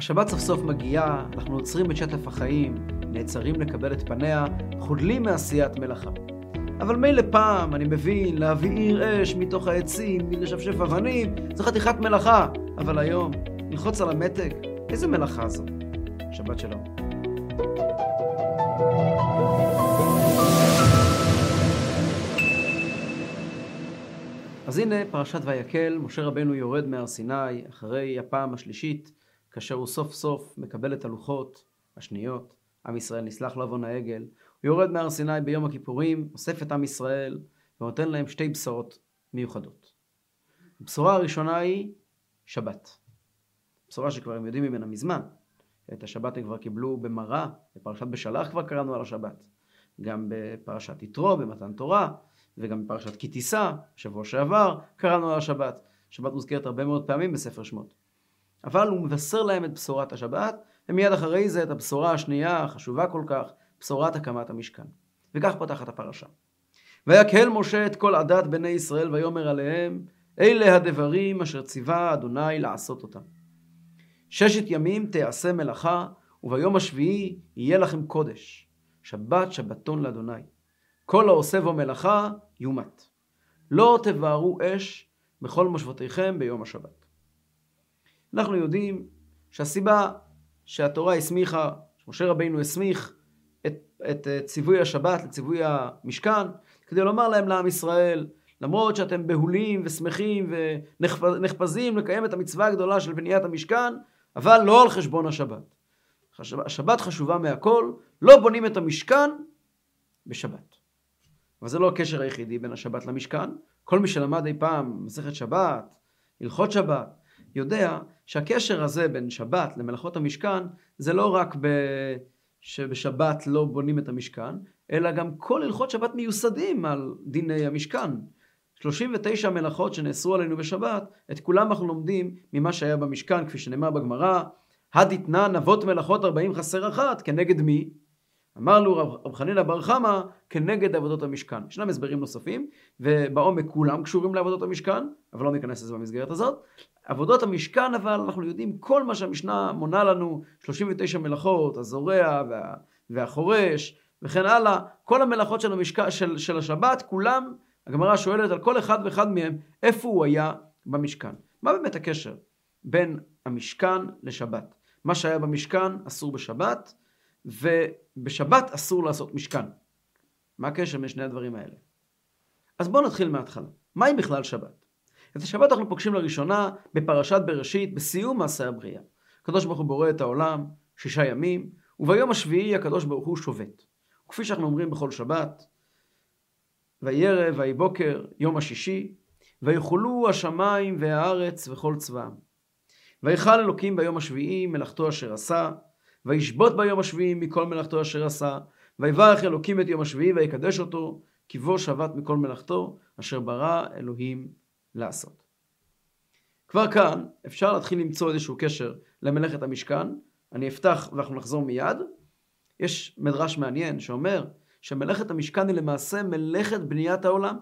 השבת סוף סוף מגיעה, אנחנו עוצרים את שטף החיים, נעצרים לקבל את פניה, חודלים מעשיית מלאכה. אבל מילא פעם, אני מבין, להבעיר אש מתוך העצים, מלשפשף אבנים, זו חתיכת מלאכה. אבל היום, ללחוץ על המתג, איזה מלאכה זו? שבת שלום. אז הנה פרשת ויקל, משה רבנו יורד מהר סיני אחרי הפעם השלישית כאשר הוא סוף סוף מקבל את הלוחות השניות, עם ישראל נסלח לעוון העגל, הוא יורד מהר סיני ביום הכיפורים, אוסף את עם ישראל ונותן להם שתי בשורות מיוחדות. הבשורה הראשונה היא שבת. בשורה שכבר הם יודעים ממנה מזמן. את השבת הם כבר קיבלו במראה, בפרשת בשלח כבר קראנו על השבת. גם בפרשת יתרו, במתן תורה, וגם בפרשת כי תישא, שבוע שעבר, קראנו על השבת. שבת מוזכרת הרבה מאוד פעמים בספר שמות. אבל הוא מבשר להם את בשורת השבת, ומיד אחרי זה את הבשורה השנייה, החשובה כל כך, בשורת הקמת המשכן. וכך פותחת הפרשה. ויקהל משה את כל עדת בני ישראל ויאמר עליהם, אלה הדברים אשר ציווה אדוני לעשות אותם. ששת ימים תעשה מלאכה, וביום השביעי יהיה לכם קודש. שבת שבתון לאדוני. כל העושה בו מלאכה יומת. לא תבערו אש בכל מושבותיכם ביום השבת. אנחנו יודעים שהסיבה שהתורה הסמיכה, שמשה רבינו הסמיך את, את, את ציווי השבת לציווי המשכן, כדי לומר להם לעם ישראל, למרות שאתם בהולים ושמחים ונחפזים לקיים את המצווה הגדולה של בניית המשכן, אבל לא על חשבון השבת. השבת חשובה מהכל, לא בונים את המשכן בשבת. אבל זה לא הקשר היחידי בין השבת למשכן. כל מי שלמד אי פעם מסכת שבת, הלכות שבת, יודע שהקשר הזה בין שבת למלאכות המשכן זה לא רק ב... שבשבת לא בונים את המשכן, אלא גם כל הלכות שבת מיוסדים על דיני המשכן. 39 מלאכות שנאסרו עלינו בשבת, את כולם אנחנו לומדים ממה שהיה במשכן, כפי שנאמר בגמרא, הדתנן אבות מלאכות 40 חסר אחת, כנגד מי? אמר לו רב חנינא בר חמא כנגד עבודות המשכן. ישנם הסברים נוספים, ובעומק כולם קשורים לעבודות המשכן, אבל לא ניכנס לזה במסגרת הזאת. עבודות המשכן אבל אנחנו יודעים כל מה שהמשנה מונה לנו, 39 מלאכות, הזורע וה, והחורש וכן הלאה, כל המלאכות של, המשכ... של, של השבת, כולם, הגמרא שואלת על כל אחד ואחד מהם, איפה הוא היה במשכן. מה באמת הקשר בין המשכן לשבת? מה שהיה במשכן אסור בשבת, ובשבת אסור לעשות משכן. מה הקשר בין שני הדברים האלה? אז בואו נתחיל מההתחלה. מהי בכלל שבת? את השבת אנחנו פוגשים לראשונה בפרשת בראשית, בסיום מעשה הבריאה. הקדוש ברוך הוא בורא את העולם שישה ימים, וביום השביעי הקדוש ברוך הוא שובת. כפי שאנחנו אומרים בכל שבת, ויהי ערב ויהי בוקר, יום השישי, ויכולו השמיים והארץ וכל צבאם. ויכל אלוקים ביום השביעי מלאכתו אשר עשה, וישבות ביום השביעי מכל מלאכתו אשר עשה, ויברך אלוקים את יום השביעי ויקדש אותו, כי בו שבת מכל מלאכתו, אשר ברא אלוהים לעשות. כבר כאן אפשר להתחיל למצוא איזשהו קשר למלאכת המשכן. אני אפתח ואנחנו נחזור מיד. יש מדרש מעניין שאומר שמלאכת המשכן היא למעשה מלאכת בניית העולם.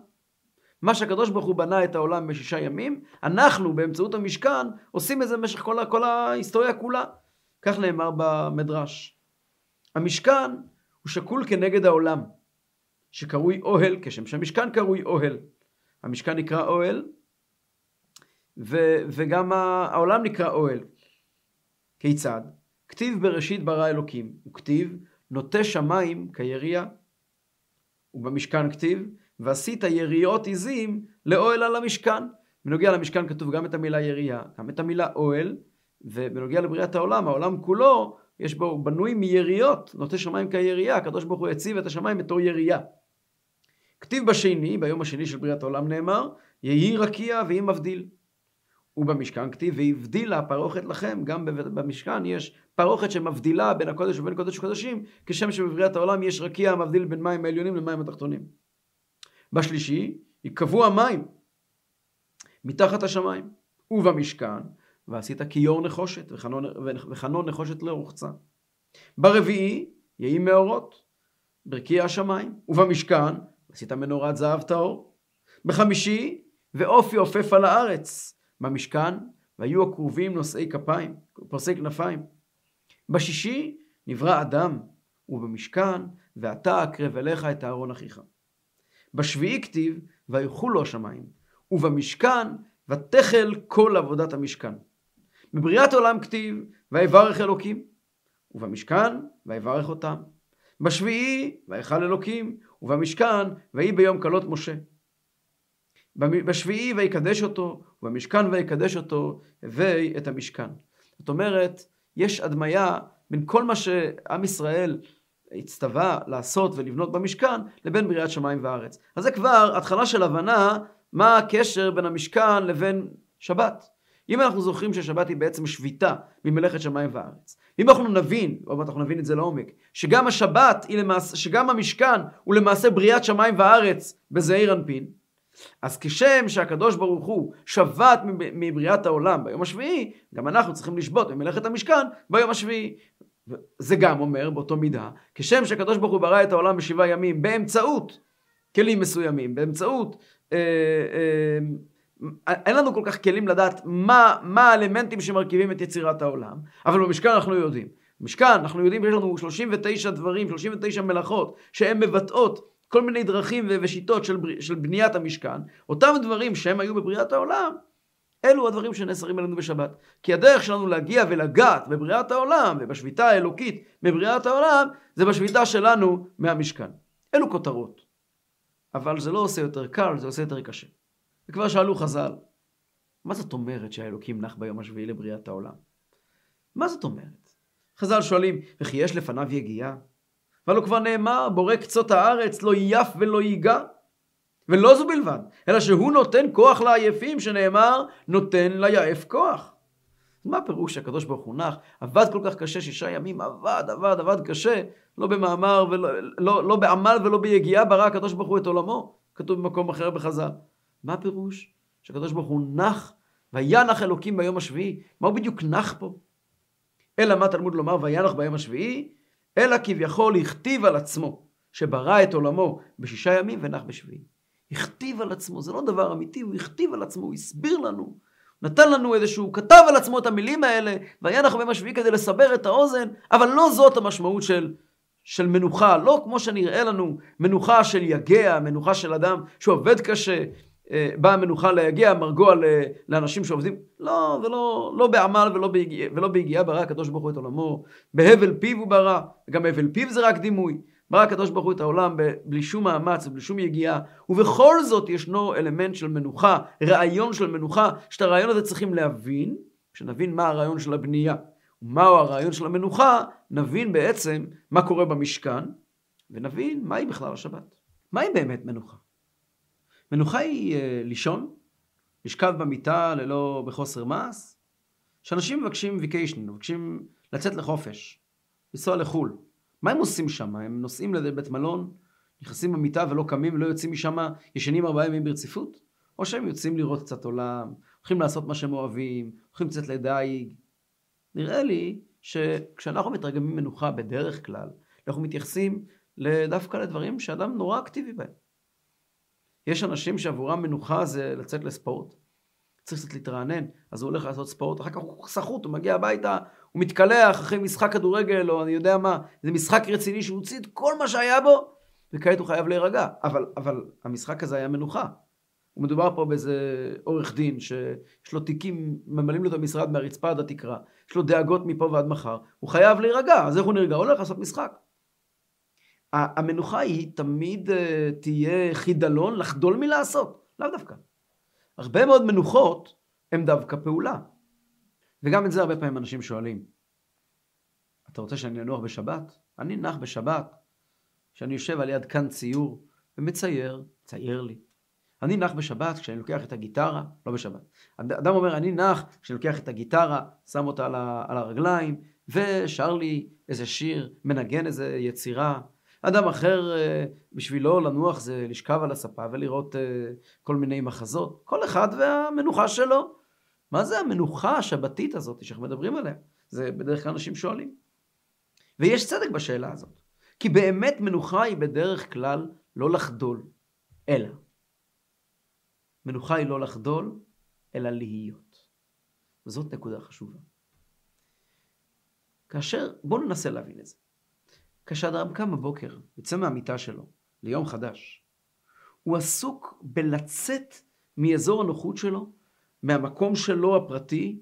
מה שהקדוש ברוך הוא בנה את העולם בשישה ימים, אנחנו באמצעות המשכן עושים את זה במשך כל, כל ההיסטוריה כולה. כך נאמר במדרש. המשכן הוא שקול כנגד העולם, שקרוי אוהל, כשם שהמשכן קרוי אוהל. המשכן נקרא אוהל, ו- וגם העולם נקרא אוהל. כיצד? כתיב בראשית ברא אלוקים, וכתיב נוטה שמיים כירייה. ובמשכן כתיב, ועשית יריות עזים לאוהל על המשכן. בנוגע למשכן כתוב גם את המילה ירייה, גם את המילה אוהל, ובנוגע לבריאת העולם, העולם כולו, יש בו, בנוי מיריות, נוטה שמיים כירייה, הקדוש ברוך הוא הציב את השמיים בתור ירייה. כתיב בשני, ביום השני של בריאת העולם נאמר, יהי רקיע ויהי מבדיל. ובמשכן כתיב והבדילה פרוכת לכם, גם במשכן יש פרוכת שמבדילה בין הקודש ובין קודש וקודשים, כשם שבבריאת העולם יש רקיע המבדיל בין מים העליונים למים התחתונים. בשלישי, ייקבעו המים מתחת השמיים, ובמשכן, ועשית כיור נחושת, וחנון, נחושת לרוחצה. ברביעי, יהי מאורות, ברקיע השמיים, ובמשכן, עשית מנורת זהב טהור. בחמישי, ואופי עופף על הארץ, במשכן והיו הכרובים נושאי כפיים, פרסי כנפיים. בשישי נברא אדם, ובמשכן, ואתה אקרב אליך את אהרון אחיך. בשביעי כתיב, ויחו לו השמיים, ובמשכן, ותחל כל עבודת המשכן. בבריאת עולם כתיב, ויברך אלוקים, ובמשכן, ויברך אותם. בשביעי, ויכל אלוקים, ובמשכן, ויהי ביום כלות משה. בשביעי ויקדש אותו, ובמשכן ויקדש אותו, הווי את המשכן. זאת אומרת, יש הדמיה בין כל מה שעם ישראל הצטווה לעשות ולבנות במשכן, לבין בריאת שמיים וארץ. אז זה כבר התחלה של הבנה מה הקשר בין המשכן לבין שבת. אם אנחנו זוכרים ששבת היא בעצם שביתה ממלאכת שמיים וארץ, אם אנחנו נבין, עוד מעט אנחנו נבין את זה לעומק, שגם השבת היא למעשה, שגם המשכן הוא למעשה בריאת שמיים וארץ בזעיר אנפין, אז כשם שהקדוש ברוך הוא שבת מבריאת העולם ביום השביעי, גם אנחנו צריכים לשבות ממלאכת המשכן ביום השביעי. זה גם אומר באותו מידה, כשם שהקדוש ברוך הוא ברא את העולם בשבעה ימים באמצעות כלים מסוימים, באמצעות... אה, אה, אין לנו כל כך כלים לדעת מה, מה האלמנטים שמרכיבים את יצירת העולם, אבל במשכן אנחנו יודעים. במשכן אנחנו יודעים שיש לנו 39 דברים, 39 מלאכות, שהן מבטאות כל מיני דרכים ושיטות של, של בניית המשכן, אותם דברים שהם היו בבריאת העולם, אלו הדברים שנאסרים עלינו בשבת. כי הדרך שלנו להגיע ולגעת בבריאת העולם ובשביתה האלוקית בבריאת העולם, זה בשביתה שלנו מהמשכן. אלו כותרות. אבל זה לא עושה יותר קל, זה עושה יותר קשה. וכבר שאלו חז"ל, מה זאת אומרת שהאלוקים נח ביום השביעי לבריאת העולם? מה זאת אומרת? חז"ל שואלים, וכי יש לפניו יגיעה? והלא כבר נאמר, בורא קצות הארץ לא יף ולא ייגע. ולא זו בלבד, אלא שהוא נותן כוח לעייפים, שנאמר, נותן ליעף כוח. מה הפירוש שהקדוש ברוך הוא נח, עבד כל כך קשה, שישה ימים, עבד, עבד, עבד קשה, לא במאמר, ולא, לא, לא בעמל ולא ביגיעה ברא הקדוש ברוך הוא את עולמו, כתוב במקום אחר בחז"ל. מה הפירוש? שהקדוש ברוך הוא נח, וינח אלוקים ביום השביעי. מה הוא בדיוק נח פה? אלא מה תלמוד לומר וינח ביום השביעי? אלא כביכול הכתיב על עצמו, שברא את עולמו בשישה ימים ונח בשביעי. הכתיב על עצמו, זה לא דבר אמיתי, הוא הכתיב על עצמו, הוא הסביר לנו, נתן לנו איזשהו, כתב על עצמו את המילים האלה, וינח ביום השביעי כדי לסבר את האוזן, אבל לא זאת המשמעות של, של מנוחה, לא כמו שנראה לנו, מנוחה של יגע, מנוחה של אדם שעובד קשה, באה מנוחה ליגיע, מרגוע לאנשים שעובדים. לא, ולא לא בעמל ולא ביגיעה, ולא ביגיעה ברא הקדוש ברוך הוא את עולמו. בהבל פיו הוא ברא, וגם הבל פיו זה רק דימוי. ברא הקדוש ברוך הוא את העולם בלי שום מאמץ ובלי שום יגיעה, ובכל זאת ישנו אלמנט של מנוחה, רעיון של מנוחה, שאת הרעיון הזה צריכים להבין, כשנבין מה הרעיון של הבנייה ומהו הרעיון של המנוחה, נבין בעצם מה קורה במשכן, ונבין מהי בכלל השבת. מהי באמת מנוחה? מנוחה היא uh, לישון, לשכב במיטה ללא, בחוסר מעש, שאנשים מבקשים ויקיישן, מבקשים לצאת לחופש, לנסוע לחו"ל. מה הם עושים שם? הם נוסעים לבית מלון, נכנסים במיטה ולא קמים ולא יוצאים משם, ישנים ארבעה ימים ברציפות? או שהם יוצאים לראות קצת עולם, הולכים לעשות מה שהם אוהבים, הולכים קצת לדייג. נראה לי שכשאנחנו מתרגמים מנוחה בדרך כלל, אנחנו מתייחסים דווקא לדברים שאדם נורא אקטיבי בהם. יש אנשים שעבורם מנוחה זה לצאת לספורט. צריך קצת להתרענן, אז הוא הולך לעשות ספורט, אחר כך הוא סחוט, הוא מגיע הביתה, הוא מתקלח אחרי משחק כדורגל, או אני יודע מה, זה משחק רציני שהוא הוציא את כל מה שהיה בו, וכעת הוא חייב להירגע. אבל, אבל המשחק הזה היה מנוחה. ומדובר פה באיזה עורך דין שיש לו תיקים, ממלאים לו את המשרד מהרצפה עד התקרה, יש לו דאגות מפה ועד מחר, הוא חייב להירגע, אז איך הוא נרגע? הוא הולך לעשות משחק. המנוחה היא תמיד אה, תהיה חידלון לחדול מלעשות, לאו דווקא. הרבה מאוד מנוחות הן דווקא פעולה. וגם את זה הרבה פעמים אנשים שואלים. אתה רוצה שאני אנוח בשבת? אני נח בשבת, כשאני יושב על יד כאן ציור ומצייר, צייר לי. אני נח בשבת כשאני לוקח את הגיטרה, לא בשבת. אדם אומר, אני נח כשאני לוקח את הגיטרה, שם אותה על הרגליים, ושר לי איזה שיר, מנגן איזה יצירה, אדם אחר, אה, בשבילו לנוח זה לשכב על הספה ולראות אה, כל מיני מחזות. כל אחד והמנוחה שלו. מה זה המנוחה השבתית הזאת שאנחנו מדברים עליה? זה בדרך כלל אנשים שואלים. ויש צדק בשאלה הזאת. כי באמת מנוחה היא בדרך כלל לא לחדול, אלא. מנוחה היא לא לחדול, אלא להיות. וזאת נקודה חשובה. כאשר, בואו ננסה להבין את זה. כאשר אדם קם בבוקר, יוצא מהמיטה שלו ליום חדש, הוא עסוק בלצאת מאזור הנוחות שלו, מהמקום שלו הפרטי,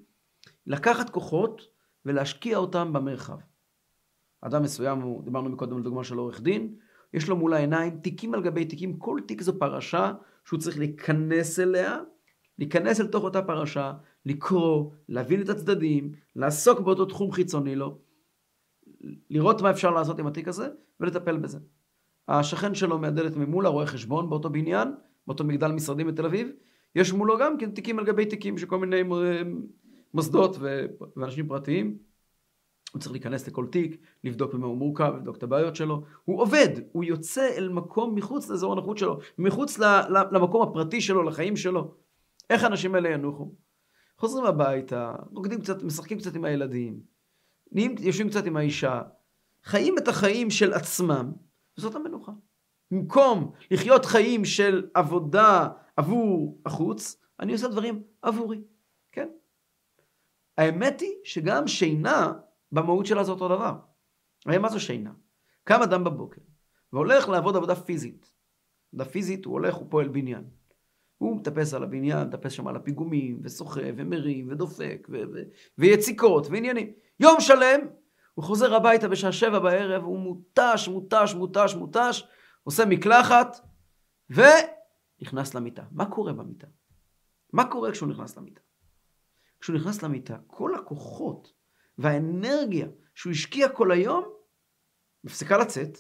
לקחת כוחות ולהשקיע אותם במרחב. אדם מסוים, דיברנו מקודם על דוגמה של עורך דין, יש לו מול העיניים תיקים על גבי תיקים, כל תיק זו פרשה שהוא צריך להיכנס אליה, להיכנס אל תוך אותה פרשה, לקרוא, להבין את הצדדים, לעסוק באותו תחום חיצוני לו, לראות מה אפשר לעשות עם התיק הזה ולטפל בזה. השכן שלו מהדלת ממול, הרואה חשבון באותו בניין, באותו מגדל משרדים בתל אביב, יש מולו גם כן תיקים על גבי תיקים של כל מיני אה, מוסדות ואנשים פרטיים. הוא צריך להיכנס לכל תיק, לבדוק במה הוא מורכב, לבדוק את הבעיות שלו. הוא עובד, הוא יוצא אל מקום מחוץ לאזור הנוחות שלו, מחוץ למקום הפרטי שלו, לחיים שלו. איך האנשים האלה ינוחו? חוזרים הביתה, רוקדים קצת, משחקים קצת עם הילדים, נהיים, יושבים קצת עם האישה, חיים את החיים של עצמם, וזאת המנוחה. במקום לחיות חיים של עבודה עבור החוץ, אני עושה דברים עבורי, כן? האמת היא שגם שינה במהות שלה זה אותו דבר. הרי מה זו שינה? קם אדם בבוקר והולך לעבוד עבודה פיזית. עבודה פיזית, הוא הולך, הוא פועל בניין. הוא מטפס על הבניין, מטפס שם על הפיגומים, ושוחה, ומרים, ודופק, ו- ו- ויציקות, ועניינים. יום שלם, הוא חוזר הביתה בשעה שבע בערב, הוא מותש, מותש, מותש, מותש, עושה מקלחת, ונכנס למיטה. מה קורה במיטה? מה קורה כשהוא נכנס למיטה? כשהוא נכנס למיטה, כל הכוחות והאנרגיה שהוא השקיע כל היום, מפסיקה לצאת,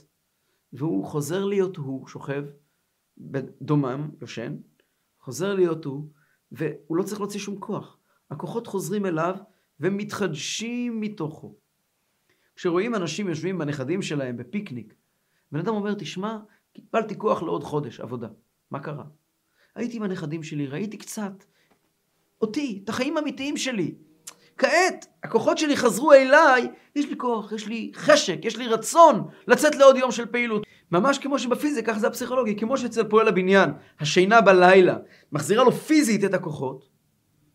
והוא חוזר להיות הוא, שוכב בדומם, יושן, חוזר להיות הוא, והוא לא צריך להוציא שום כוח. הכוחות חוזרים אליו ומתחדשים מתוכו. כשרואים אנשים יושבים עם הנכדים שלהם בפיקניק, בן אדם אומר, תשמע, קיבלתי כוח לעוד חודש עבודה. מה קרה? הייתי עם הנכדים שלי, ראיתי קצת אותי, את החיים האמיתיים שלי. כעת, הכוחות שלי חזרו אליי, יש לי כוח, יש לי חשק, יש לי רצון לצאת לעוד יום של פעילות. ממש כמו שבפיזיקה, ככה זה הפסיכולוגי, כמו שאצל פועל הבניין, השינה בלילה מחזירה לו פיזית את הכוחות,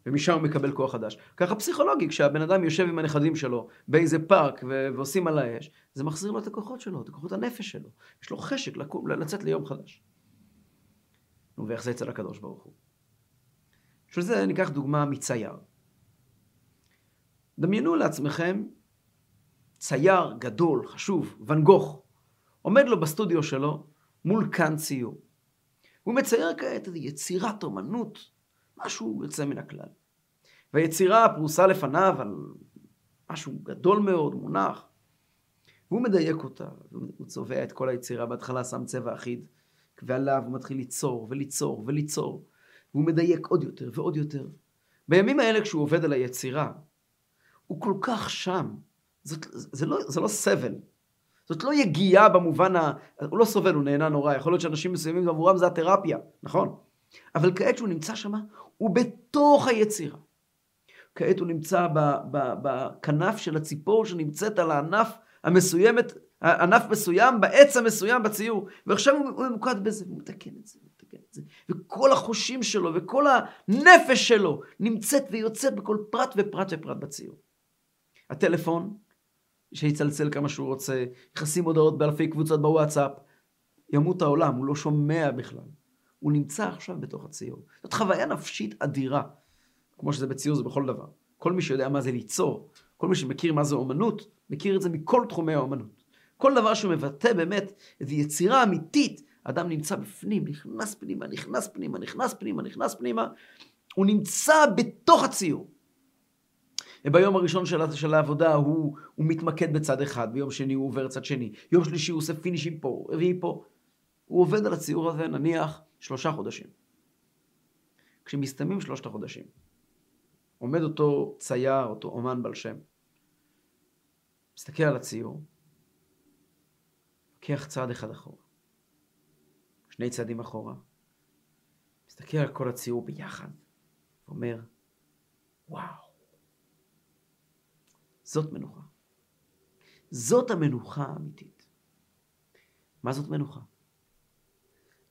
ומשם הוא מקבל כוח חדש. ככה פסיכולוגי, כשהבן אדם יושב עם הנכדים שלו באיזה פארק ו- ועושים על האש, זה מחזיר לו את הכוחות שלו, את הכוחות הנפש שלו. יש לו חשק לקום, לצאת ליום חדש. נו, ואיך זה אצל הקדוש ברוך הוא? בשביל זה ניקח דוגמה מצייר. דמיינו לעצמכם צייר גדול, חשוב, ואן גוך, עומד לו בסטודיו שלו מול כאן ציור. הוא מצייר כעת יצירת אומנות, משהו יוצא מן הכלל. והיצירה פרוסה לפניו על משהו גדול מאוד, מונח. והוא מדייק אותה, הוא צובע את כל היצירה, בהתחלה שם צבע אחיד, ועליו הוא מתחיל ליצור וליצור וליצור, והוא מדייק עוד יותר ועוד יותר. בימים האלה כשהוא עובד על היצירה, הוא כל כך שם. זאת, זה, לא, זה לא סבל. זאת לא יגיעה במובן ה... הוא לא סובל, הוא נהנה נורא. יכול להיות שאנשים מסוימים עבורם זה התרפיה, נכון? אבל כעת שהוא נמצא שם, הוא בתוך היצירה. כעת הוא נמצא בכנף של הציפור שנמצאת על הענף המסוימת, ענף מסוים, בעץ המסוים בציור, ועכשיו הוא ממוקד בזה, הוא מתקן את זה, הוא מתקן את זה. וכל החושים שלו וכל הנפש שלו נמצאת ויוצאת בכל פרט ופרט ופרט בציור. הטלפון, שיצלצל כמה שהוא רוצה, יכנסים הודעות באלפי קבוצות בוואטסאפ, ימות העולם, הוא לא שומע בכלל. הוא נמצא עכשיו בתוך הציור. זאת חוויה נפשית אדירה. כמו שזה בציור זה בכל דבר. כל מי שיודע מה זה ליצור, כל מי שמכיר מה זה אומנות, מכיר את זה מכל תחומי האומנות. כל דבר שמבטא באמת איזו יצירה אמיתית, אדם נמצא בפנים, נכנס פנימה, נכנס פנימה, נכנס פנימה, נכנס פנימה, הוא נמצא בתוך הציור. וביום הראשון של, של העבודה הוא, הוא מתמקד בצד אחד, ביום שני הוא עובר צד שני, יום שלישי הוא עושה פינישים פה, רביעי פה. הוא עובד על הציור הזה נניח שלושה חודשים. כשמסתיימים שלושת החודשים, עומד אותו צייר, אותו אומן בל שם, מסתכל על הציור, לוקח צעד אחד אחורה, שני צעדים אחורה, מסתכל על כל הציור ביחד, ואומר, וואו, זאת מנוחה. זאת המנוחה האמיתית. מה זאת מנוחה?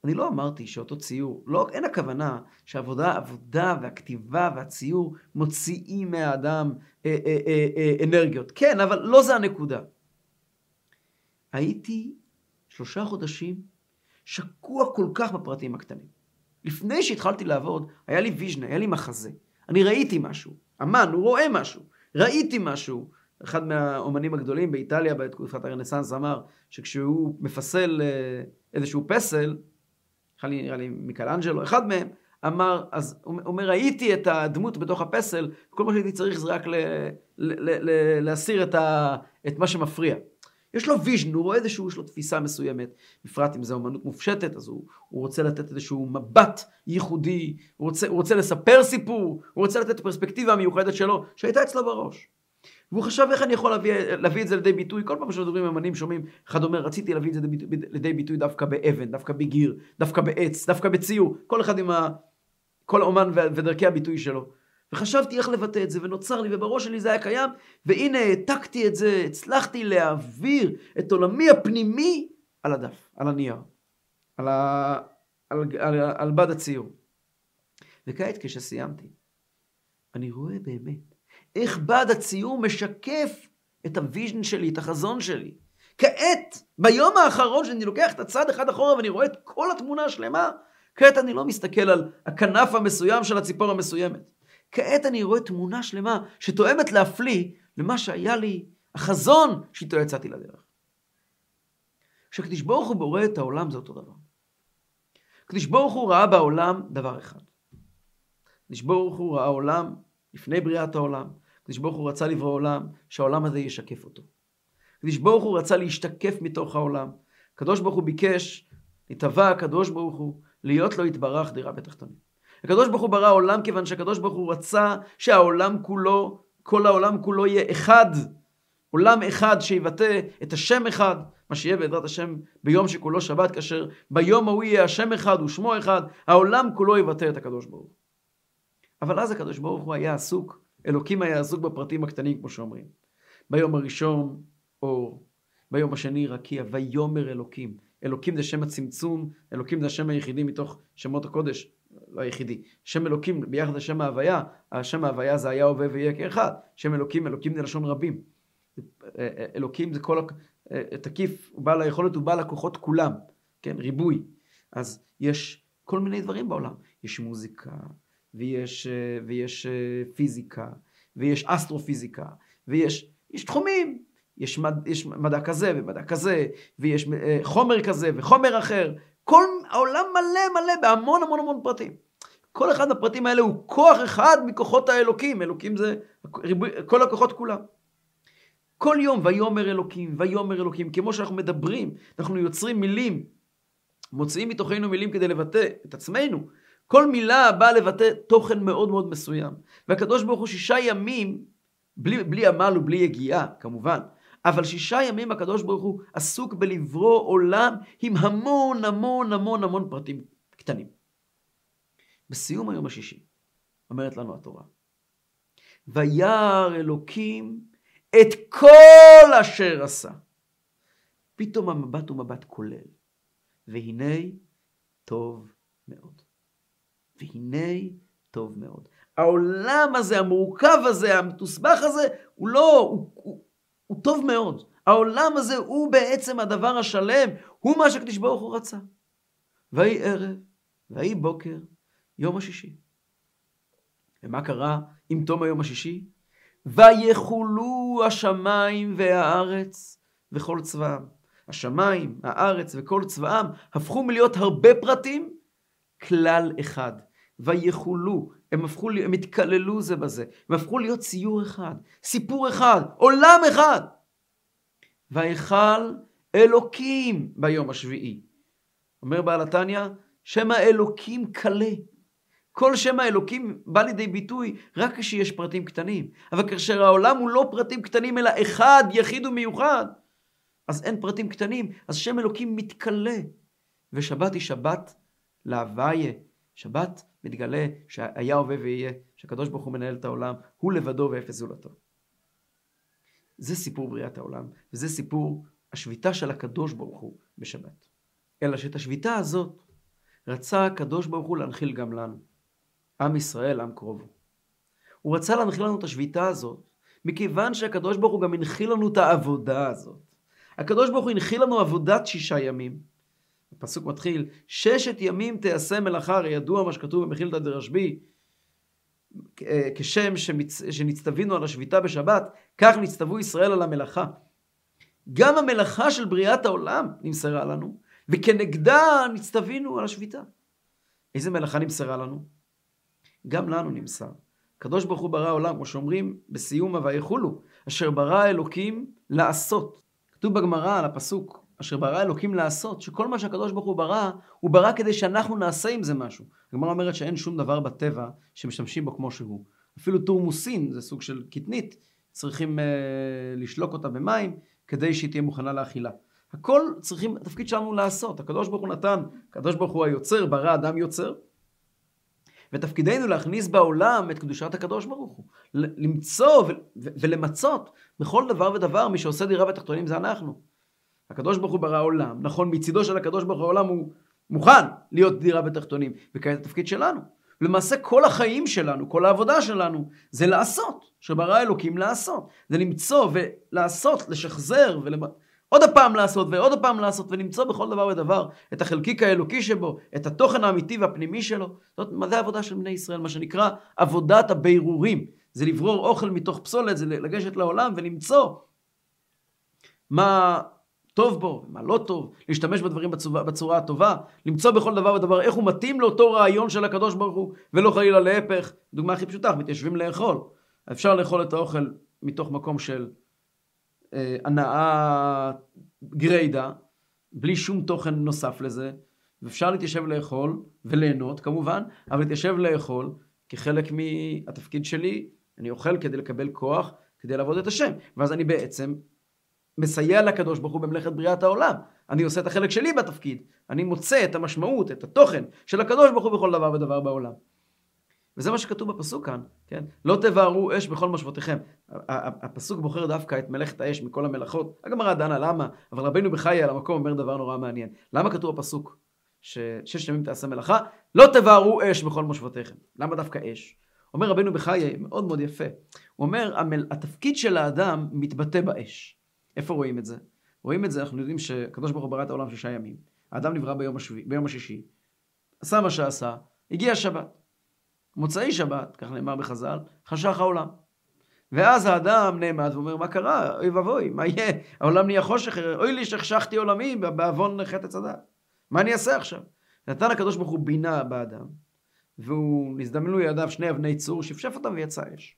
אני לא אמרתי שאותו ציור, לא, אין הכוונה שהעבודה, העבודה והכתיבה והציור מוציאים מהאדם אה, אה, אה, אה, אנרגיות. כן, אבל לא זה הנקודה. הייתי שלושה חודשים שקוע כל כך בפרטים הקטנים. לפני שהתחלתי לעבוד, היה לי ויז'נה, היה לי מחזה. אני ראיתי משהו. אמן, הוא רואה משהו. ראיתי משהו. אחד מהאומנים הגדולים באיטליה בתקופת הרנסאנס אמר שכשהוא מפסל אה, איזשהו פסל, נראה לי מיקלאנג'לו, אחד מהם, אמר, אז הוא אומר, ראיתי את הדמות בתוך הפסל, כל מה שהייתי צריך זה רק ל, ל, ל, ל, להסיר את, ה, את מה שמפריע. יש לו vision, הוא רואה איזשהו, יש לו תפיסה מסוימת, בפרט אם זו אמנות מופשטת, אז הוא, הוא רוצה לתת איזשהו מבט ייחודי, הוא רוצה, הוא רוצה לספר סיפור, הוא רוצה לתת פרספקטיבה מיוחדת שלו, שהייתה אצלו בראש. והוא חשב איך אני יכול להביא, להביא את זה לידי ביטוי, כל פעם שמדברים עם אמנים שומעים, אחד אומר רציתי להביא את זה לידי, לידי ביטוי דווקא באבן, דווקא בגיר, דווקא בעץ, דווקא בציור, כל אחד עם ה... כל אומן ודרכי הביטוי שלו. וחשבתי איך לבטא את זה, ונוצר לי, ובראש שלי זה היה קיים, והנה העתקתי את זה, הצלחתי להעביר את עולמי הפנימי על הדף, על הנייר, על, ה... על, על, על, בד הציור. וכעת כשסיימתי, אני רואה באמת איך בד הציור משקף את ה vision שלי, את החזון שלי. כעת, ביום האחרון שאני לוקח את הצד אחד אחורה ואני רואה את כל התמונה השלמה, כעת אני לא מסתכל על הכנף המסוים של הציפור המסוימת. כעת אני רואה תמונה שלמה שתואמת להפליא למה שהיה לי, החזון שאיתו יצאתי לדרך. כשהקדיש ברוך הוא בורא את העולם זה אותו דבר. הקדיש ברוך הוא ראה בעולם דבר אחד. הקדיש ברוך הוא ראה עולם לפני בריאת העולם. הקדיש ברוך הוא רצה לברוא עולם שהעולם הזה ישקף אותו. הקדיש ברוך הוא רצה להשתקף מתוך העולם. הקדוש ברוך הוא ביקש, התהווה הקדוש ברוך הוא להיות לו יתברך דירה בתחתונים. הקדוש ברוך הוא ברא עולם כיוון שהקדוש ברוך הוא רצה שהעולם כולו, כל העולם כולו יהיה אחד. עולם אחד שיבטא את השם אחד, מה שיהיה בעזרת השם ביום שכולו שבת, כאשר ביום ההוא יהיה השם אחד ושמו אחד, העולם כולו יבטא את הקדוש ברוך. אבל אז הקדוש ברוך הוא היה עסוק, אלוקים היה עסוק בפרטים הקטנים כמו שאומרים. ביום הראשון אור, ביום השני רקיע, ויאמר אלוקים. אלוקים זה שם הצמצום, אלוקים זה השם היחידי מתוך שמות הקודש, לא היחידי. שם אלוקים ביחד לשם ההוויה, השם ההוויה זה היה הווה ויהיה כאחד. שם אלוקים, אלוקים זה לשון רבים. אלוקים זה כל, תקיף, הוא בעל היכולת, הוא בעל הכוחות כולם, כן, ריבוי. אז יש כל מיני דברים בעולם. יש מוזיקה, ויש, ויש פיזיקה, ויש אסטרופיזיקה, ויש יש תחומים. יש, מד, יש מדע כזה ומדע כזה, ויש חומר כזה וחומר אחר, כל העולם מלא מלא בהמון המון המון פרטים. כל אחד מהפרטים האלה הוא כוח אחד מכוחות האלוקים, אלוקים זה כל הכוחות כולם. כל יום ויאמר אלוקים, ויאמר אלוקים, כמו שאנחנו מדברים, אנחנו יוצרים מילים, מוציאים מתוכנו מילים כדי לבטא את עצמנו. כל מילה באה לבטא תוכן מאוד מאוד מסוים. והקדוש ברוך הוא שישה ימים, בלי, בלי עמל ובלי יגיעה, כמובן, אבל שישה ימים הקדוש ברוך הוא עסוק בלברוא עולם עם המון המון המון המון פרטים קטנים. בסיום היום השישי, אומרת לנו התורה, וירא אלוקים את כל אשר עשה. פתאום המבט הוא מבט כולל, והנה טוב מאוד. והנה טוב מאוד. העולם הזה, המורכב הזה, המתוסבך הזה, הוא לא, הוא, הוא, הוא טוב מאוד. העולם הזה הוא בעצם הדבר השלם, הוא מה שקדיש ברוך הוא רצה. ויהי ערב, ויהי בוקר, יום השישי. ומה קרה עם תום היום השישי? ויחולו השמיים והארץ וכל צבאם. השמיים, הארץ וכל צבאם הפכו מלהיות הרבה פרטים, כלל אחד. ויחולו, הם הפכו, הם התקללו זה בזה, הם הפכו להיות ציור אחד, סיפור אחד, עולם אחד. ויכל אלוקים ביום השביעי. אומר בעל התניא, שם האלוקים קלה. כל שם האלוקים בא לידי ביטוי רק כשיש פרטים קטנים. אבל כאשר העולם הוא לא פרטים קטנים, אלא אחד, יחיד ומיוחד, אז אין פרטים קטנים, אז שם אלוקים מתקלה. ושבת היא שבת להוויה. שבת מתגלה שהיה הווה ויהיה, שהקדוש ברוך הוא מנהל את העולם, הוא לבדו ואפס זולתו. זה סיפור בריאת העולם, וזה סיפור השביתה של הקדוש ברוך הוא בשבת. אלא שאת השביתה הזאת רצה הקדוש ברוך הוא להנחיל גם לנו. עם ישראל, עם קרובו. הוא רצה להנחיל לנו את השביתה הזאת, מכיוון שהקדוש ברוך הוא גם הנחיל לנו את העבודה הזאת. הקדוש ברוך הוא הנחיל לנו עבודת שישה ימים. הפסוק מתחיל, ששת ימים תעשה מלאכה, הרי ידוע מה שכתוב במחילתא דרשב"י, כשם שמצ... שנצטווינו על השביתה בשבת, כך נצטוו ישראל על המלאכה. גם המלאכה של בריאת העולם נמסרה לנו, וכנגדה נצטווינו על השביתה. איזה מלאכה נמסרה לנו? גם לנו נמסר. הקדוש ברוך הוא ברא עולם, כמו שאומרים בסיום ה"ויכולו", אשר ברא אלוקים לעשות. כתוב בגמרא על הפסוק, אשר ברא אלוקים לעשות, שכל מה שהקדוש ברוך הוא ברא, הוא ברא כדי שאנחנו נעשה עם זה משהו. הגמרא אומרת שאין שום דבר בטבע שמשתמשים בו כמו שהוא. אפילו תורמוסין, זה סוג של קטנית, צריכים uh, לשלוק אותה במים כדי שהיא תהיה מוכנה לאכילה. הכל צריכים, התפקיד שלנו לעשות. הקדוש ברוך הוא נתן, הקדוש ברוך הוא היוצר, ברא אדם יוצר, ותפקידנו להכניס בעולם את קדושת הקדוש ברוך הוא. למצוא ולמצות בכל דבר ודבר, מי שעושה דירה בתחתונים זה אנחנו. הקדוש ברוך הוא ברא עולם, נכון, מצידו של הקדוש ברוך הוא העולם הוא מוכן להיות דירה בתחתונים, וכעת התפקיד שלנו. למעשה כל החיים שלנו, כל העבודה שלנו, זה לעשות, שברא אלוקים לעשות. זה למצוא ולעשות, לשחזר, ולמ... עוד הפעם לעשות ועוד הפעם לעשות, ולמצוא בכל דבר ודבר את החלקיק האלוקי שבו, את התוכן האמיתי והפנימי שלו. זאת מה זה העבודה של בני ישראל, מה שנקרא עבודת הבירורים. זה לברור אוכל מתוך פסולת, זה לגשת לעולם ולמצוא מה טוב בו, מה לא טוב, להשתמש בדברים בצורה, בצורה הטובה, למצוא בכל דבר ודבר איך הוא מתאים לאותו רעיון של הקדוש ברוך הוא, ולא חלילה להפך. דוגמה הכי פשוטה, מתיישבים לאכול. אפשר לאכול את האוכל מתוך מקום של אה, הנאה גריידא, בלי שום תוכן נוסף לזה, ואפשר להתיישב לאכול וליהנות כמובן, אבל להתיישב לאכול כחלק מהתפקיד שלי, אני אוכל כדי לקבל כוח, כדי לעבוד את השם, ואז אני בעצם מסייע לקדוש ברוך הוא במלאכת בריאת העולם. אני עושה את החלק שלי בתפקיד, אני מוצא את המשמעות, את התוכן של הקדוש ברוך הוא בכל דבר ודבר בעולם. וזה מה שכתוב בפסוק כאן, כן? לא תבערו אש בכל מושבותיכם. הפסוק בוחר דווקא את מלאכת האש מכל המלאכות. הגמרא דנה למה, אבל רבינו בחיי על המקום אומר דבר נורא מעניין. למה כתוב בפסוק ששש ימים תעשה מלאכה? לא תבערו אש בכל מושבותיכם. למה דווקא אש? אומר רבינו בחיי, מאוד מאוד יפה. הוא אומר, התפקיד של האדם מתבטא באש. איפה רואים את זה? רואים את זה, אנחנו יודעים שקדוש ברוך הוא ברא את העולם שישה ימים. האדם נברא ביום, השבי, ביום השישי, עשה מה שעשה, הגיע שבת. מוצאי שבת, כך נאמר בחז"ל, חשך העולם. ואז האדם נעמד ואומר, מה קרה? אוי ואבוי, מה יהיה? העולם נהיה חושך, אוי לי שהחשכתי עולמי בעוון חטא צדק. מה אני אעשה עכשיו? נתן הקדוש ברוך הוא בינה באדם, והוא, נזדמנו ידיו שני אבני צור, שפשף אותם ויצא אש.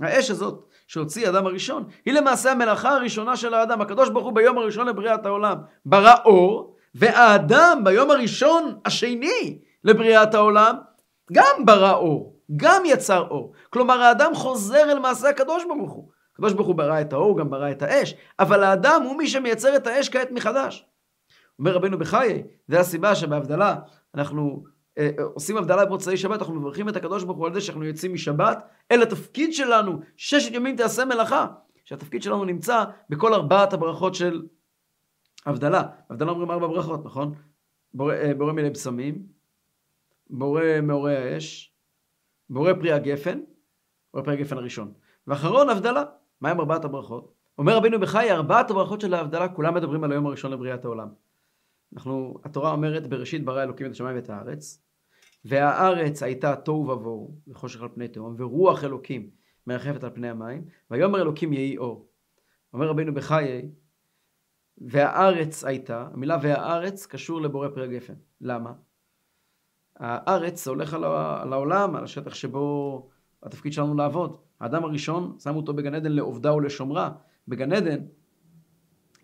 האש הזאת שהוציא האדם הראשון, היא למעשה המלאכה הראשונה של האדם. הקדוש ברוך הוא ביום הראשון לבריאת העולם ברא אור, והאדם ביום הראשון השני לבריאת העולם גם ברא אור, גם יצר אור. כלומר האדם חוזר אל מעשה הקדוש ברוך הוא. הקדוש ברוך הוא ברא את האור, גם ברא את האש, אבל האדם הוא מי שמייצר את האש כעת מחדש. אומר רבנו בחיי, זה הסיבה שבהבדלה אנחנו עושים הבדלה במוצאי שבת, אנחנו מברכים את הקדוש ברוך הוא על זה שאנחנו יוצאים משבת אל התפקיד שלנו, ששת ימים תעשה מלאכה. שהתפקיד שלנו נמצא בכל ארבעת הברכות של הבדלה. הבדלה אומרים ארבע ברכות, נכון? בורא, אה, בורא מיני בשמים, בורא מאורי האש, בורא פרי הגפן, בורא פרי הגפן הראשון. ואחרון הבדלה. מהם ארבעת הברכות? אומר רבינו בחי, ארבעת הברכות של ההבדלה, כולם מדברים על היום הראשון לבריאת העולם. אנחנו, התורה אומרת, בראשית ברא אלוקים את השמיים ואת הארץ, והארץ הייתה תוהו ובוהו, וחושך על פני תהום, ורוח אלוקים מרחפת על פני המים, ויאמר אלוקים יהי אור. אומר רבינו בחיי, והארץ הייתה, המילה והארץ קשור לבורא פרי הגפן. למה? הארץ הולך על העולם, על השטח שבו התפקיד שלנו לעבוד. האדם הראשון, שמו אותו בגן עדן לעובדה ולשומרה. בגן עדן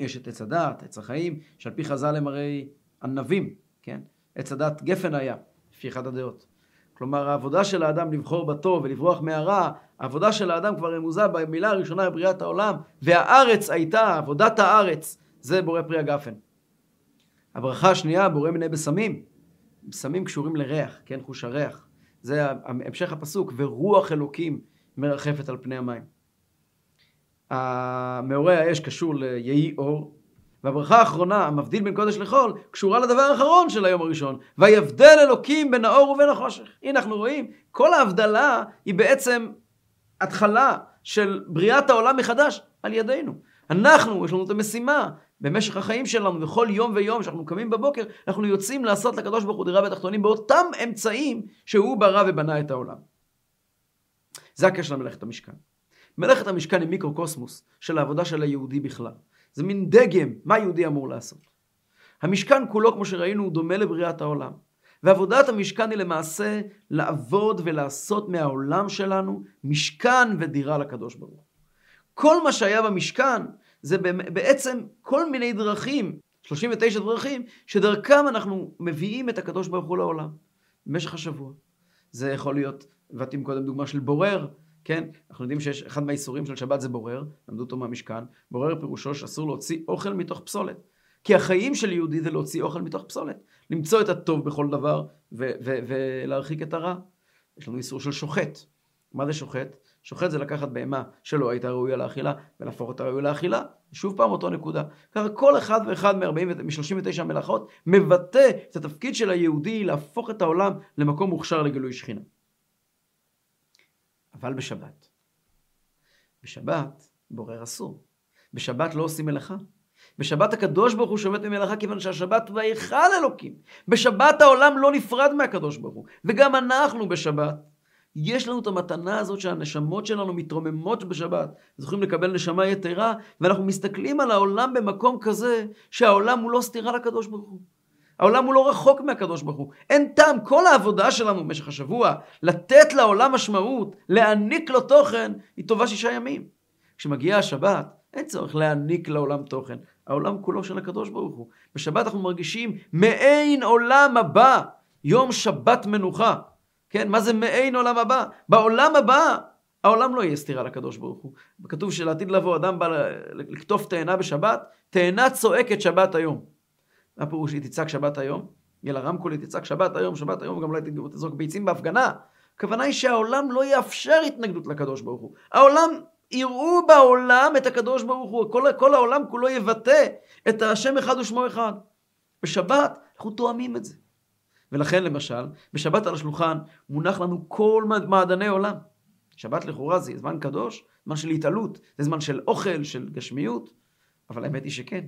יש את עץ הדת, עץ החיים, שעל פי חז"ל הם הרי ענבים, כן? עץ הדת גפן היה, לפי אחת הדעות. כלומר, העבודה של האדם לבחור בטוב ולברוח מהרע, העבודה של האדם כבר רמוזה במילה הראשונה בבריאת העולם, והארץ הייתה, עבודת הארץ, זה בורא פרי הגפן. הברכה השנייה, בורא מיני בשמים. בשמים קשורים לריח, כן? חוש הריח. זה המשך הפסוק, ורוח אלוקים מרחפת על פני המים. מעורי האש קשור ליהי אור, והברכה האחרונה, המבדיל בין קודש לחול, קשורה לדבר האחרון של היום הראשון. ויבדל אלוקים בין האור ובין החושך. הנה אנחנו רואים, כל ההבדלה היא בעצם התחלה של בריאת העולם מחדש על ידינו. אנחנו, יש לנו את המשימה במשך החיים שלנו, בכל יום ויום שאנחנו קמים בבוקר, אנחנו יוצאים לעשות לקדוש ברוך הוא דירה בתחתונים באותם אמצעים שהוא ברא ובנה את העולם. זה הקשר למלאכת המשכן. מלאכת המשכן היא מיקרוקוסמוס של העבודה של היהודי בכלל. זה מין דגם, מה יהודי אמור לעשות. המשכן כולו, כמו שראינו, הוא דומה לבריאת העולם. ועבודת המשכן היא למעשה לעבוד ולעשות מהעולם שלנו משכן ודירה לקדוש ברוך הוא. כל מה שהיה במשכן זה בעצם כל מיני דרכים, 39 דרכים, שדרכם אנחנו מביאים את הקדוש ברוך הוא לעולם במשך השבוע. זה יכול להיות, הבאתי קודם דוגמה של בורר, כן? אנחנו יודעים שיש, אחד מהאיסורים של שבת זה בורר, למדו אותו מהמשכן. בורר פירושו שאסור להוציא אוכל מתוך פסולת. כי החיים של יהודי זה להוציא אוכל מתוך פסולת. למצוא את הטוב בכל דבר ולהרחיק את הרע. יש לנו איסור של שוחט. מה זה שוחט? שוחט זה לקחת בהמה שלא הייתה ראויה לאכילה ולהפוך אותה ראויה לאכילה. שוב פעם אותו נקודה. ככה כל אחד ואחד מ-39 מלאכות מבטא את התפקיד של היהודי להפוך את העולם למקום מוכשר לגילוי שכינה. אבל בשבת. בשבת בורר אסור. בשבת לא עושים מלאכה. בשבת הקדוש ברוך הוא שובת ממלאכה כיוון שהשבת ויכל אלוקים. בשבת העולם לא נפרד מהקדוש ברוך הוא. וגם אנחנו בשבת. יש לנו את המתנה הזאת שהנשמות שלנו מתרוממות בשבת, זוכים לקבל נשמה יתרה, ואנחנו מסתכלים על העולם במקום כזה שהעולם הוא לא סתירה לקדוש ברוך הוא. העולם הוא לא רחוק מהקדוש ברוך הוא. אין טעם, כל העבודה שלנו במשך השבוע, לתת לעולם משמעות, להעניק לו תוכן, היא טובה שישה ימים. כשמגיעה השבת, אין צורך להעניק לעולם תוכן. העולם כולו של הקדוש ברוך הוא. בשבת אנחנו מרגישים מעין עולם הבא, יום שבת מנוחה. כן, מה זה מעין עולם הבא? בעולם הבא העולם לא יהיה סתירה לקדוש ברוך הוא. כתוב שלעתיד לבוא אדם בא לקטוף תאנה בשבת, תאנה צועקת שבת היום. מה פירוש היא תצעק שבת היום? יהיה לה רמקול, היא תצעק שבת היום, שבת היום, וגם אולי תזרוק ביצים בהפגנה. הכוונה היא שהעולם לא יאפשר התנגדות לקדוש ברוך הוא. העולם, יראו בעולם את הקדוש ברוך הוא. כל, כל העולם כולו יבטא את השם אחד ושמו אחד. בשבת אנחנו תואמים את זה. ולכן למשל, בשבת על השולחן מונח לנו כל מעדני עולם. שבת לכאורה זה זמן קדוש, זמן של התעלות, זה זמן של אוכל, של גשמיות, אבל האמת היא שכן.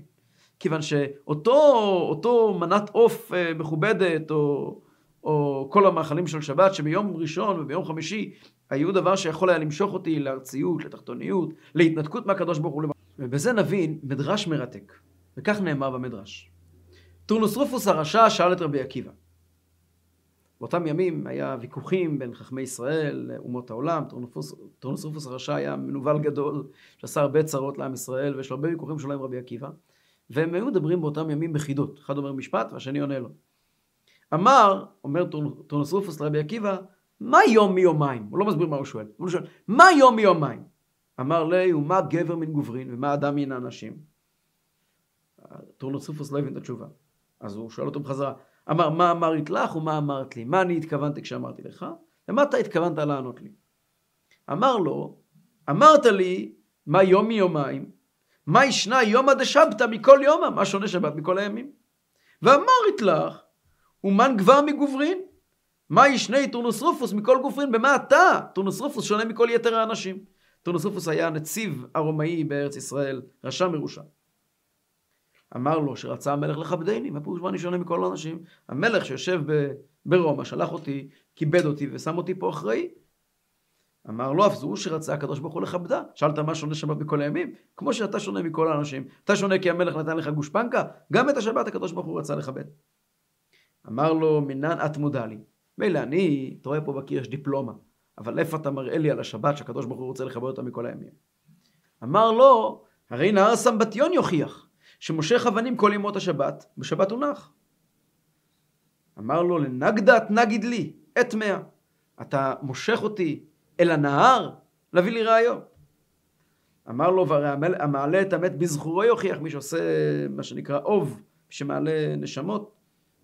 כיוון שאותו מנת עוף אה, מכובדת, או, או כל המאכלים של שבת, שביום ראשון וביום חמישי היו דבר שיכול היה למשוך אותי לארציות, לתחתוניות, להתנתקות מהקדוש ברוך הוא. ובזה נבין מדרש מרתק, וכך נאמר במדרש. טורנוס רופוס הרשע שאל את רבי עקיבא. באותם ימים היה ויכוחים בין חכמי ישראל לאומות העולם, טורנוס רופוס הרשע היה מנוול גדול, שעשה הרבה צרות לעם ישראל, ויש לו הרבה ויכוחים שלו עם רבי עקיבא. והם היו מדברים באותם ימים בחידות. אחד אומר משפט והשני עונה לו. אמר, אומר טורנוסרופוס לרבי עקיבא, מה יום מיומים? הוא לא מסביר מה הוא שואל. הוא שואל, מה יום מיומים? אמר ליה, ומה גבר מן גוברין ומה אדם מן האנשים? טורנוסרופוס לא הבין את התשובה. אז הוא שואל אותו בחזרה, אמר, מה אמרת לך ומה אמרת לי? מה אני התכוונתי כשאמרתי לך? ומה אתה התכוונת לענות לי? אמר לו, אמרת לי, מה יום מיומים? מה שנא יומא דשבתא מכל יומא? מה שונה שבת מכל הימים? ואמרת לך, ומה גבר מגוברין? מה שנא טורנוס רופוס מכל גוברין? במה אתה? טורנוס רופוס שונה מכל יתר האנשים. טורנוס רופוס היה נציב הרומאי בארץ ישראל, רשע מרושע. אמר לו שרצה המלך לכבדני, מה פירוש מה אני שונה מכל האנשים? המלך שיושב ברומא שלח אותי, כיבד אותי ושם אותי פה אחראי. אמר לו, אף זו שרצה הקדוש ברוך הוא לכבדה. שאלת מה שונה שבת מכל הימים? כמו שאתה שונה מכל האנשים. אתה שונה כי המלך נתן לך גושפנקה? גם את השבת הקדוש ברוך הוא רצה לכבד. אמר לו, מנן את מודע לי. מילא אני, אתה רואה פה בקיר יש דיפלומה, אבל איפה אתה מראה לי על השבת שהקדוש ברוך הוא רוצה לכבד אותה מכל הימים? אמר לו, הרי נהר סמבטיון יוכיח שמושך אבנים כל ימות השבת, בשבת הוא נח. אמר לו, לנגדת נגיד לי, עת מאה. אתה מושך אותי אל הנהר להביא לי ראיות. אמר לו, והרי המעלה את המת בזכורו יוכיח מי שעושה מה שנקרא אוב, שמעלה נשמות,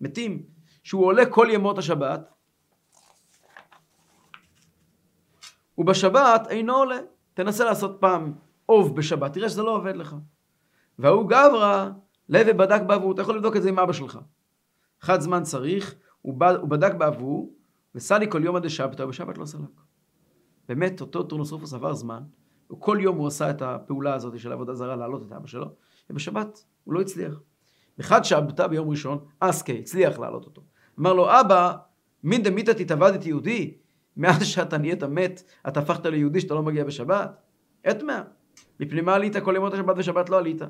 מתים, שהוא עולה כל ימות השבת, ובשבת אינו עולה. תנסה לעשות פעם אוב בשבת, תראה שזה לא עובד לך. וההוא גברא לב ובדק בעבור, אתה יכול לבדוק את זה עם אבא שלך. אחד זמן צריך, הוא בדק בעבור, וסלי כל יום עד השבתא, ובשבת לא סלק. באמת, אותו טורנוס רופוס עבר זמן, וכל יום הוא עשה את הפעולה הזאת של עבודה זרה, להעלות את אבא שלו, ובשבת הוא לא הצליח. אחד שבתא ביום ראשון, אסקי, הצליח להעלות אותו. אמר לו, אבא, מין דמיתא תתאבדת יהודי, מאז שאתה נהיית מת, אתה הפכת ליהודי שאתה לא מגיע בשבת? אטמע. מפני מה עלית כל ימות השבת ושבת לא עלית?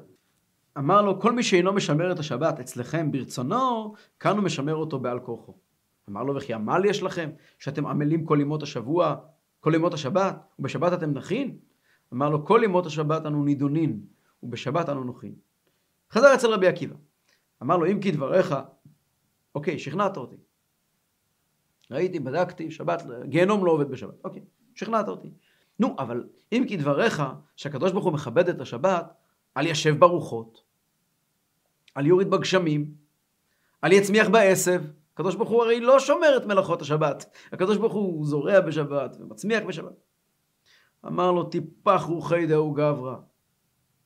אמר לו, כל מי שאינו משמר את השבת אצלכם ברצונו, כאן הוא משמר אותו בעל כורחו. אמר לו, וכי עמל יש לכם, שאתם עמלים כל ימות השבוע, כל ימות השבת, ובשבת אתם נחין? אמר לו, כל ימות השבת אנו נידונין, ובשבת אנו נוחין. חזר אצל רבי עקיבא. אמר לו, אם כי דבריך, אוקיי, שכנעת אותי. ראיתי, בדקתי, שבת, גיהנום לא עובד בשבת. אוקיי, שכנעת אותי. נו, אבל אם כי דבריך, שהקדוש ברוך הוא מכבד את השבת, אל ישב ברוחות, אל יוריד בגשמים, אל יצמיח בעשב. הקדוש ברוך הוא הרי לא שומר את מלאכות השבת. הקדוש ברוך הוא זורע בשבת ומצמיח בשבת. אמר לו, טיפח רוחי דאו גברא,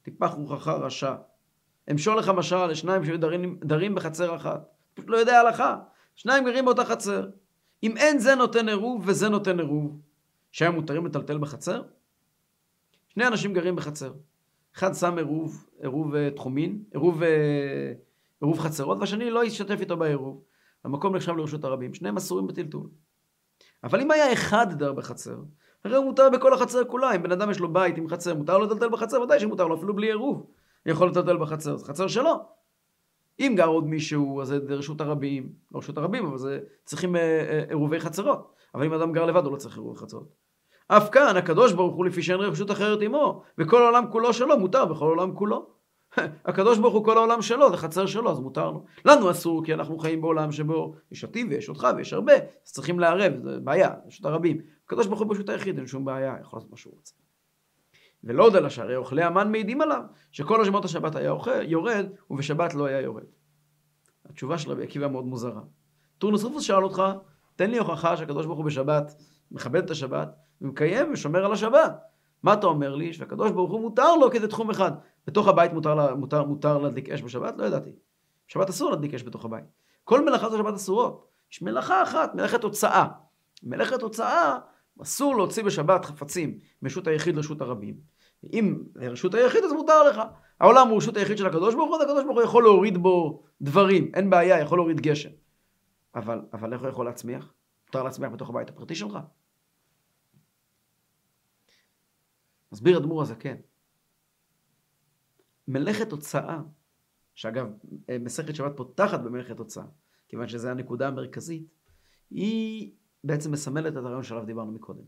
טיפח רוחך רשע. אמשול לך משל לשניים שדרים בחצר אחת. פשוט לא יודע הלכה. שניים גרים באותה חצר. אם אין זה נותן עירוב וזה נותן עירוב, שהיה מותרים לטלטל בחצר? שני אנשים גרים בחצר. אחד שם עירוב, עירוב אה, תחומין, עירוב, אה, עירוב חצרות, והשני לא ישתף איתו בעירוב. המקום נחשב לרשות הרבים, שניהם אסורים בטלטול. אבל אם היה אחד דר בחצר, הרי הוא מותר בכל החצר כולה. אם בן אדם יש לו בית עם חצר, מותר לו לטלטל בחצר, ודאי שמותר לו אפילו בלי עירוב. יכול לטלטל בחצר, זה חצר שלו. אם גר עוד מישהו, אז זה רשות הרבים, לא רשות הרבים, אבל זה צריכים אה, עירובי חצרות. אבל אם אדם גר לבד, הוא לא צריך עירובי חצרות. אף כאן הקדוש ברוך הוא לפי שאין רשות אחרת עמו, וכל העולם כולו שלו מותר בכל העולם כולו. הקדוש ברוך הוא כל העולם שלו, זה חצר שלו, אז מותר לו. לנו אסור, כי אנחנו חיים בעולם שבו יש אותי ויש אותך ויש הרבה, אז צריכים לערב, זה בעיה, רשות הרבים. הקדוש ברוך הוא פשוט היחיד, אין שום בעיה, יכול לעשות מה שהוא רוצה. ולא יודע לה שהרי אוכלי המן מעידים עליו, שכל השמות השבת היה אוכל, יורד, ובשבת לא היה יורד. התשובה של רבי עקיבא מאוד מוזרה. טורנוס רופוס שאל אותך, תן לי הוכחה שהקדוש ברוך הוא בשבת מכבד את השבת, ומקיים ושומר על השבת. מה אתה אומר לי? שהקדוש ברוך הוא מותר לו כזה תחום אחד. בתוך הבית מותר, מותר, מותר להדליק אש בשבת? לא ידעתי. בשבת אסור להדליק אש בתוך הבית. כל מלאכת השבת אסורות. יש מלאכה אחת, מלאכת הוצאה. מלאכת הוצאה, אסור להוציא בשבת חפצים מרשות היחיד לרשות הרבים. אם רשות היחיד אז מותר לך. העולם הוא רשות היחיד של הקדוש ברוך הוא, אז הקדוש ברוך הוא יכול להוריד בו דברים, אין בעיה, יכול להוריד גשם. אבל, אבל איך הוא יכול להצמיח? מותר להצמיח בתוך הבית הפרטי שלך? מסביר אדמו"ר הזקן. מלאכת הוצאה, שאגב, מסכת שבת פותחת במלאכת הוצאה, כיוון שזו הנקודה המרכזית, היא בעצם מסמלת את הרעיון שעליו דיברנו מקודם.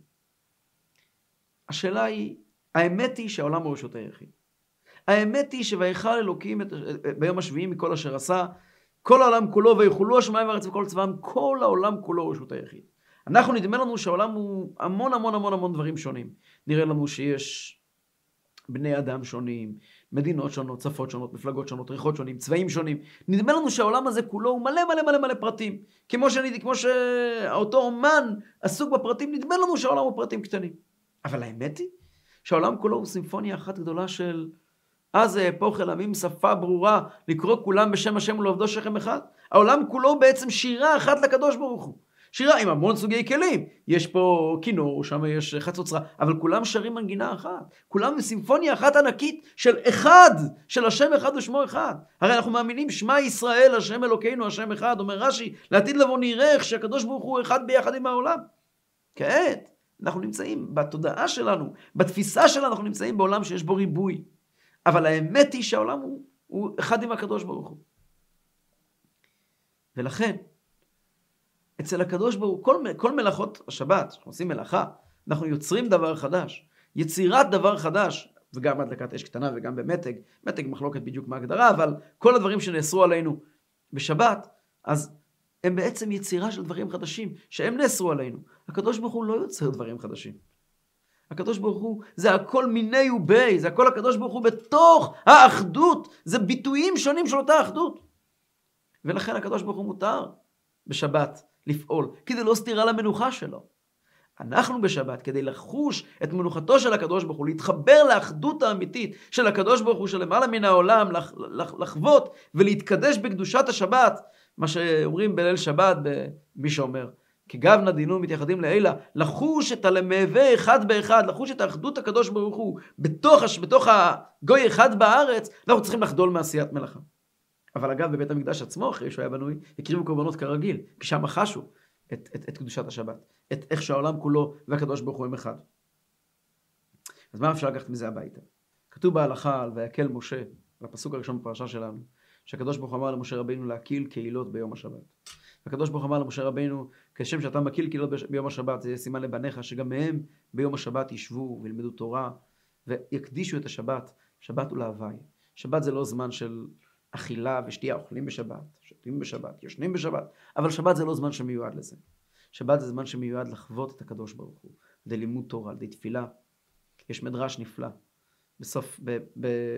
השאלה היא, האמת היא שהעולם הוא רשות היחיד. האמת היא שויכל אלוקים את, ביום השביעי מכל אשר עשה, כל העולם כולו ויכולו השמיים והארץ וכל צבאם, כל העולם כולו רשות היחיד. אנחנו נדמה לנו שהעולם הוא המון המון המון המון דברים שונים. נראה לנו שיש בני אדם שונים, מדינות שונות, שפות שונות, מפלגות שונות, ריחות שונים, צבעים שונים. נדמה לנו שהעולם הזה כולו הוא מלא מלא מלא מלא פרטים. כמו, שאני, כמו שאותו אומן עסוק בפרטים, נדמה לנו שהעולם הוא פרטים קטנים. אבל האמת היא שהעולם כולו הוא סימפוניה אחת גדולה של אז אהפוך אל עמים שפה ברורה, לקרוא כולם בשם השם ולעובדו שכם אחד. העולם כולו בעצם שירה אחת לקדוש ברוך הוא. שירה עם המון סוגי כלים. יש פה כינור, שם יש חצוצרה, אבל כולם שרים מנגינה אחת. כולם בסימפוניה אחת ענקית של אחד, של השם אחד ושמו אחד. הרי אנחנו מאמינים שמע ישראל, השם אלוקינו, השם אחד. אומר רש"י, לעתיד לבוא נראה איך שהקדוש ברוך הוא אחד ביחד עם העולם. כעת, אנחנו נמצאים בתודעה שלנו, בתפיסה שלנו, אנחנו נמצאים בעולם שיש בו ריבוי. אבל האמת היא שהעולם הוא, הוא אחד עם הקדוש ברוך הוא. ולכן, אצל הקדוש ברוך הוא, כל, כל מלאכות השבת, אנחנו עושים מלאכה, אנחנו יוצרים דבר חדש. יצירת דבר חדש, וגם הדלקת אש קטנה וגם במתג, מתג מחלוקת בדיוק מה ההגדרה, אבל כל הדברים שנאסרו עלינו בשבת, אז הם בעצם יצירה של דברים חדשים, שהם נאסרו עלינו. הקדוש ברוך הוא לא יוצר דברים חדשים. הקדוש ברוך הוא זה הכל מיני ובי, זה הכל הקדוש ברוך הוא בתוך האחדות, זה ביטויים שונים של אותה אחדות. ולכן הקדוש ברוך הוא מותר בשבת לפעול, כי זה לא סתירה למנוחה שלו. אנחנו בשבת, כדי לחוש את מנוחתו של הקדוש ברוך הוא, להתחבר לאחדות האמיתית של הקדוש ברוך הוא שלמעלה מן העולם, לח, לח, לחוות ולהתקדש בקדושת השבת, מה שאומרים בליל שבת, במי שאומר, כגבנה דינו מתייחדים לעילה, לחוש את הלמהווה אחד באחד, לחוש את האחדות הקדוש ברוך הוא בתוך, בתוך הגוי אחד בארץ, אנחנו צריכים לחדול מעשיית מלאכה. אבל אגב, בבית המקדש עצמו, אחרי שהוא היה בנוי, הקריבו קורבנות כרגיל, כי שם חשו את, את, את קדושת השבת, את איך שהעולם כולו והקדוש ברוך הוא הם אחד. אז מה אפשר לקחת מזה הביתה? כתוב בהלכה על ויקל משה, בפסוק הראשון בפרשה שלנו, שהקדוש ברוך הוא אמר למשה רבינו להקיל קהילות ביום השבת. הקדוש ברוך אמר למשה רבינו, כשם שאתה מקיל קהילות ביום השבת, זה סימן לבניך, שגם מהם ביום השבת ישבו וילמדו תורה ויקדישו את השבת. שבת הוא להוואי. שבת זה לא זמן של אכילה ושתייה, אוכלים בשבת, שותים בשבת, ישנים בשבת, אבל שבת זה לא זמן שמיועד לזה. שבת זה זמן שמיועד לחוות את הקדוש ברוך הוא, על לימוד תורה, על תפילה. יש מדרש נפלא, בסוף,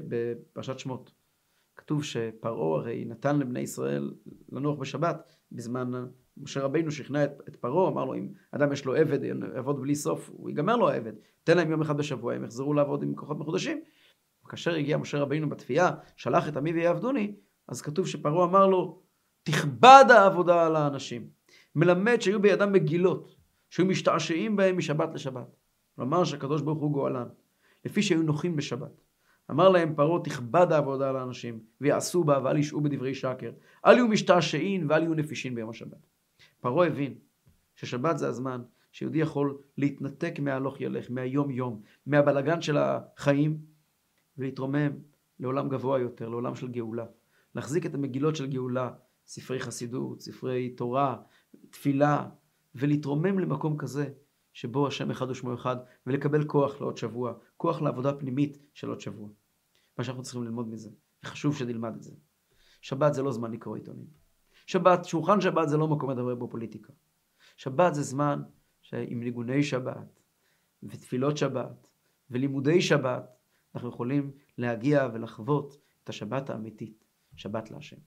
בפרשת שמות. כתוב שפרעה הרי נתן לבני ישראל לנוח בשבת בזמן משה רבינו שכנע את, את פרעה, אמר לו אם אדם יש לו עבד, יעבוד בלי סוף, הוא ייגמר לו העבד, תן להם יום אחד בשבוע, הם יחזרו לעבוד עם כוחות מחודשים. כאשר הגיע משה רבינו בתפייה, שלח את עמי ויעבדוני, אז כתוב שפרעה אמר לו, תכבד העבודה על האנשים. מלמד שהיו בידם מגילות, שהיו משתעשעים בהם משבת לשבת. כלומר שהקדוש ברוך הוא גואלן, לפי שהיו נוחים בשבת. אמר להם פרעה תכבד העבודה על האנשים, ויעשו בה ואל ישעו בדברי שקר. אל יהיו משתעשעים ואל יהיו נפישין ביום השבת. פרעה הבין ששבת זה הזמן שיהודי יכול להתנתק מהלוך ילך, מהיום יום, מהבלגן של החיים, ולהתרומם לעולם גבוה יותר, לעולם של גאולה. להחזיק את המגילות של גאולה, ספרי חסידות, ספרי תורה, תפילה, ולהתרומם למקום כזה שבו השם אחד ושמו אחד, ולקבל כוח לעוד שבוע, כוח לעבודה פנימית של עוד שבוע. מה שאנחנו צריכים ללמוד מזה, וחשוב שנלמד את זה. שבת זה לא זמן לקרוא עיתונים. שבת, שולחן שבת זה לא מקום לדבר בו פוליטיקה. שבת זה זמן עם ניגוני שבת, ותפילות שבת, ולימודי שבת, אנחנו יכולים להגיע ולחוות את השבת האמיתית, שבת להשם.